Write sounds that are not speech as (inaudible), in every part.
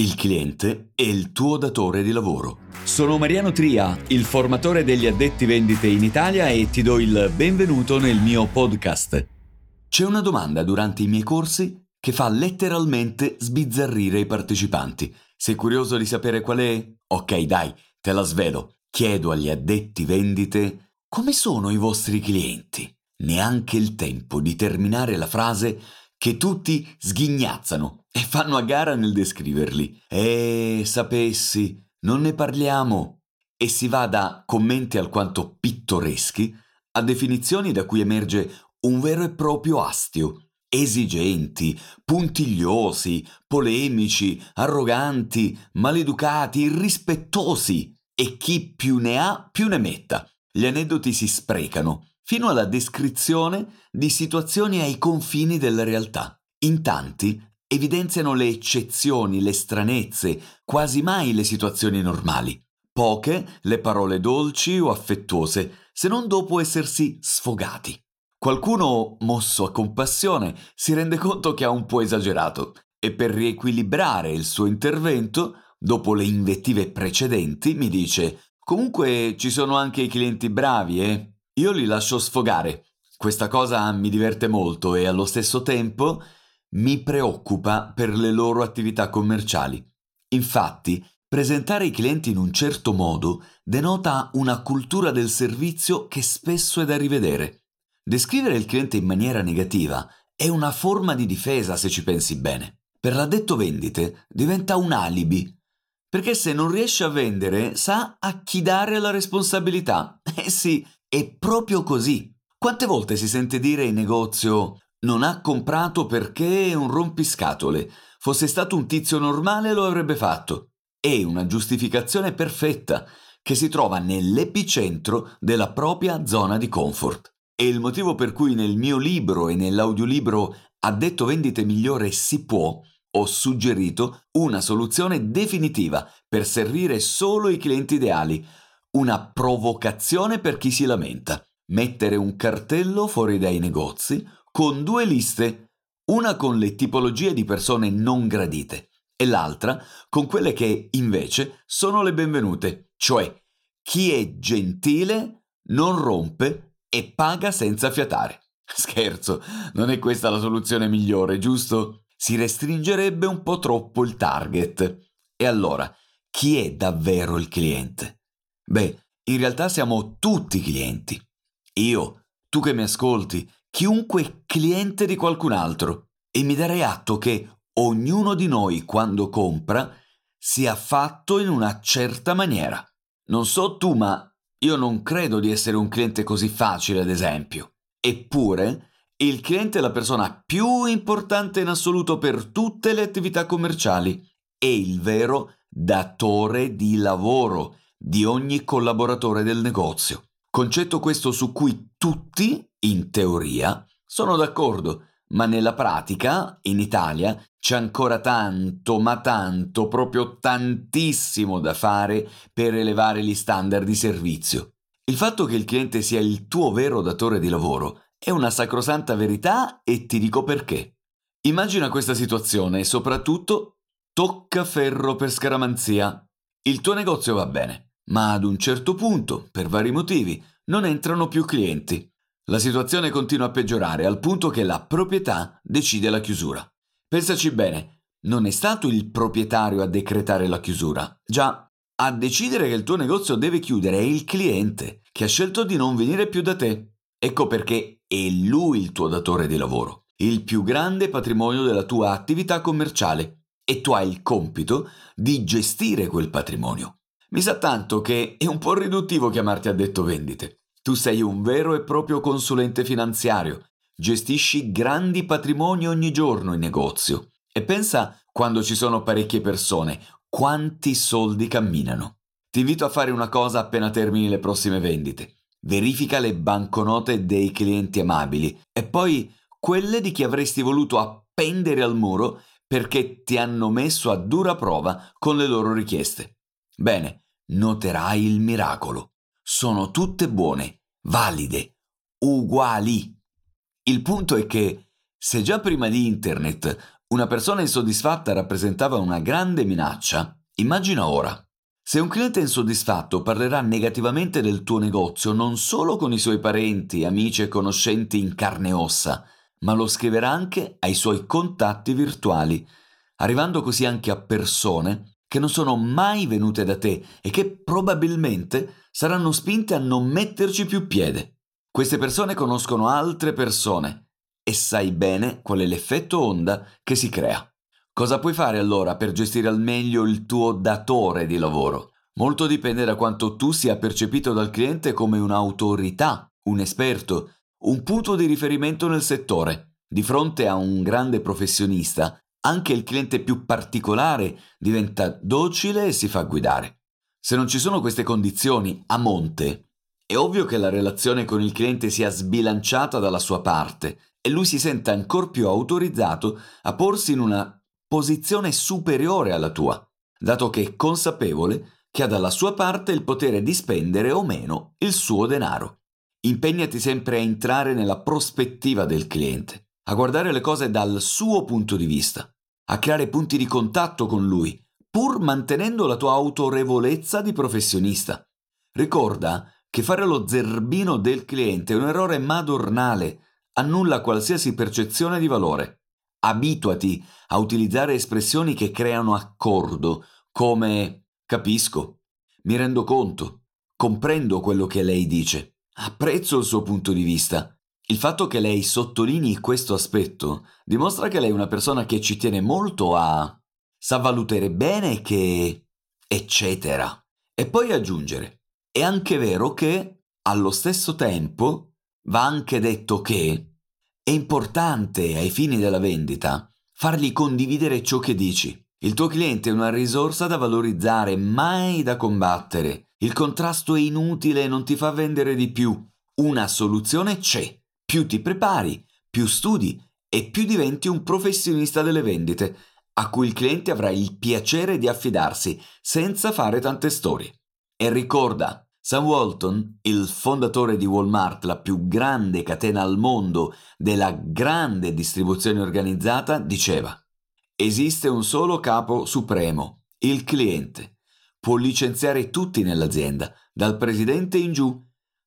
il cliente è il tuo datore di lavoro. Sono Mariano Tria, il formatore degli addetti vendite in Italia e ti do il benvenuto nel mio podcast. C'è una domanda durante i miei corsi che fa letteralmente sbizzarrire i partecipanti. Sei curioso di sapere qual è? Ok, dai, te la svelo. Chiedo agli addetti vendite come sono i vostri clienti. Neanche il tempo di terminare la frase che tutti sghignazzano e fanno a gara nel descriverli. Eh, sapessi, non ne parliamo. E si va da commenti alquanto pittoreschi a definizioni da cui emerge un vero e proprio astio. Esigenti, puntigliosi, polemici, arroganti, maleducati, irrispettosi. E chi più ne ha, più ne metta. Gli aneddoti si sprecano fino alla descrizione di situazioni ai confini della realtà. In tanti evidenziano le eccezioni, le stranezze, quasi mai le situazioni normali. Poche le parole dolci o affettuose, se non dopo essersi sfogati. Qualcuno, mosso a compassione, si rende conto che ha un po' esagerato e per riequilibrare il suo intervento, dopo le invettive precedenti, mi dice Comunque ci sono anche i clienti bravi, eh? Io li lascio sfogare. Questa cosa mi diverte molto e allo stesso tempo mi preoccupa per le loro attività commerciali. Infatti, presentare i clienti in un certo modo denota una cultura del servizio che spesso è da rivedere. Descrivere il cliente in maniera negativa è una forma di difesa se ci pensi bene. Per l'addetto vendite diventa un alibi, perché se non riesce a vendere sa a chi dare la responsabilità. (laughs) Eh sì, è proprio così. Quante volte si sente dire in negozio non ha comprato perché è un rompiscatole. Fosse stato un tizio normale lo avrebbe fatto. È una giustificazione perfetta che si trova nell'epicentro della propria zona di comfort. È il motivo per cui nel mio libro e nell'audiolibro Addetto vendite migliore si può ho suggerito una soluzione definitiva per servire solo i clienti ideali, una provocazione per chi si lamenta. Mettere un cartello fuori dai negozi con due liste, una con le tipologie di persone non gradite e l'altra con quelle che invece sono le benvenute, cioè chi è gentile, non rompe e paga senza fiatare. (laughs) Scherzo, non è questa la soluzione migliore, giusto? Si restringerebbe un po' troppo il target. E allora, chi è davvero il cliente? Beh, in realtà siamo tutti clienti. Io, tu che mi ascolti, chiunque cliente di qualcun altro. E mi darei atto che ognuno di noi quando compra sia fatto in una certa maniera. Non so tu, ma io non credo di essere un cliente così facile, ad esempio. Eppure, il cliente è la persona più importante in assoluto per tutte le attività commerciali. È il vero datore di lavoro di ogni collaboratore del negozio. Concetto questo su cui tutti, in teoria, sono d'accordo, ma nella pratica, in Italia, c'è ancora tanto, ma tanto, proprio tantissimo da fare per elevare gli standard di servizio. Il fatto che il cliente sia il tuo vero datore di lavoro è una sacrosanta verità e ti dico perché. Immagina questa situazione e soprattutto tocca ferro per scaramanzia. Il tuo negozio va bene, ma ad un certo punto, per vari motivi, non entrano più clienti. La situazione continua a peggiorare al punto che la proprietà decide la chiusura. Pensaci bene, non è stato il proprietario a decretare la chiusura. Già, a decidere che il tuo negozio deve chiudere è il cliente, che ha scelto di non venire più da te. Ecco perché è lui il tuo datore di lavoro, il più grande patrimonio della tua attività commerciale, e tu hai il compito di gestire quel patrimonio. Mi sa tanto che è un po' riduttivo chiamarti addetto vendite. Tu sei un vero e proprio consulente finanziario, gestisci grandi patrimoni ogni giorno in negozio e pensa quando ci sono parecchie persone, quanti soldi camminano. Ti invito a fare una cosa appena termini le prossime vendite. Verifica le banconote dei clienti amabili e poi quelle di chi avresti voluto appendere al muro perché ti hanno messo a dura prova con le loro richieste. Bene, noterai il miracolo. Sono tutte buone, valide, uguali. Il punto è che se già prima di internet una persona insoddisfatta rappresentava una grande minaccia, immagina ora. Se un cliente insoddisfatto parlerà negativamente del tuo negozio non solo con i suoi parenti, amici e conoscenti in carne e ossa, ma lo scriverà anche ai suoi contatti virtuali, arrivando così anche a persone che non sono mai venute da te e che probabilmente saranno spinte a non metterci più piede. Queste persone conoscono altre persone e sai bene qual è l'effetto onda che si crea. Cosa puoi fare allora per gestire al meglio il tuo datore di lavoro? Molto dipende da quanto tu sia percepito dal cliente come un'autorità, un esperto, un punto di riferimento nel settore. Di fronte a un grande professionista, anche il cliente più particolare diventa docile e si fa guidare. Se non ci sono queste condizioni a monte, è ovvio che la relazione con il cliente sia sbilanciata dalla sua parte e lui si senta ancora più autorizzato a porsi in una posizione superiore alla tua, dato che è consapevole che ha dalla sua parte il potere di spendere o meno il suo denaro. Impegnati sempre a entrare nella prospettiva del cliente, a guardare le cose dal suo punto di vista, a creare punti di contatto con lui, pur mantenendo la tua autorevolezza di professionista. Ricorda che fare lo zerbino del cliente è un errore madornale annulla qualsiasi percezione di valore. Abituati a utilizzare espressioni che creano accordo, come capisco, mi rendo conto, comprendo quello che lei dice, apprezzo il suo punto di vista. Il fatto che lei sottolinei questo aspetto dimostra che lei è una persona che ci tiene molto a... sa valutare bene che... eccetera. E poi aggiungere, è anche vero che, allo stesso tempo, Va anche detto che è importante ai fini della vendita fargli condividere ciò che dici. Il tuo cliente è una risorsa da valorizzare, mai da combattere. Il contrasto è inutile e non ti fa vendere di più. Una soluzione c'è. Più ti prepari, più studi e più diventi un professionista delle vendite, a cui il cliente avrà il piacere di affidarsi senza fare tante storie. E ricorda, Sam Walton, il fondatore di Walmart, la più grande catena al mondo della grande distribuzione organizzata, diceva Esiste un solo capo supremo, il cliente. Può licenziare tutti nell'azienda, dal presidente in giù,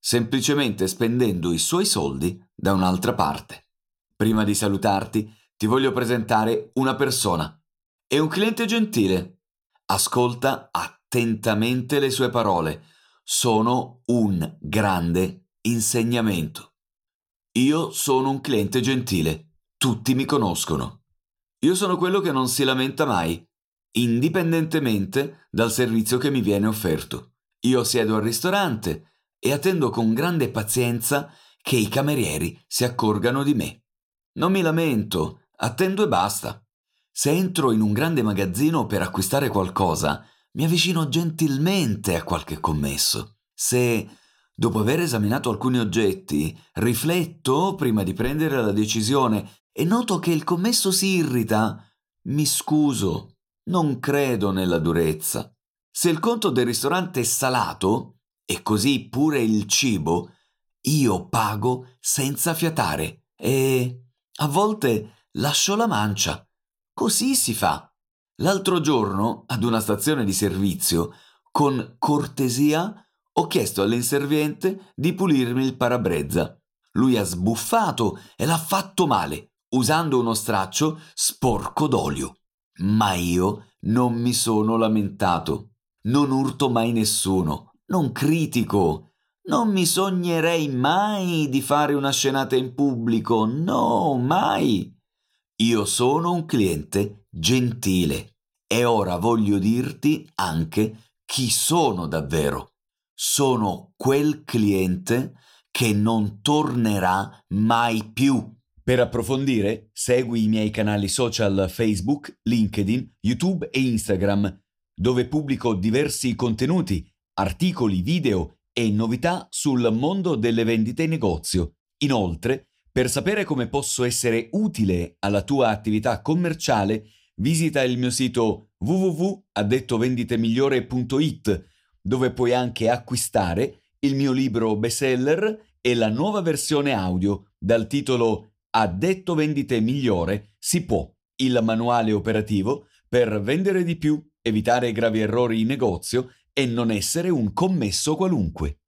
semplicemente spendendo i suoi soldi da un'altra parte. Prima di salutarti, ti voglio presentare una persona. È un cliente gentile. Ascolta attentamente le sue parole sono un grande insegnamento. Io sono un cliente gentile, tutti mi conoscono. Io sono quello che non si lamenta mai, indipendentemente dal servizio che mi viene offerto. Io siedo al ristorante e attendo con grande pazienza che i camerieri si accorgano di me. Non mi lamento, attendo e basta. Se entro in un grande magazzino per acquistare qualcosa, mi avvicino gentilmente a qualche commesso. Se, dopo aver esaminato alcuni oggetti, rifletto prima di prendere la decisione e noto che il commesso si irrita, mi scuso, non credo nella durezza. Se il conto del ristorante è salato, e così pure il cibo, io pago senza fiatare e a volte lascio la mancia. Così si fa. L'altro giorno, ad una stazione di servizio, con cortesia ho chiesto all'inserviente di pulirmi il parabrezza. Lui ha sbuffato e l'ha fatto male, usando uno straccio sporco d'olio. Ma io non mi sono lamentato. Non urto mai nessuno, non critico. Non mi sognerei mai di fare una scenata in pubblico, no, mai. Io sono un cliente gentile e ora voglio dirti anche chi sono davvero. Sono quel cliente che non tornerà mai più. Per approfondire, segui i miei canali social Facebook, LinkedIn, YouTube e Instagram, dove pubblico diversi contenuti, articoli, video e novità sul mondo delle vendite in negozio. Inoltre, per sapere come posso essere utile alla tua attività commerciale, visita il mio sito www.addettovenditemigliore.it, dove puoi anche acquistare il mio libro bestseller e la nuova versione audio dal titolo Addetto vendite migliore si può. il manuale operativo per vendere di più, evitare gravi errori in negozio e non essere un commesso qualunque.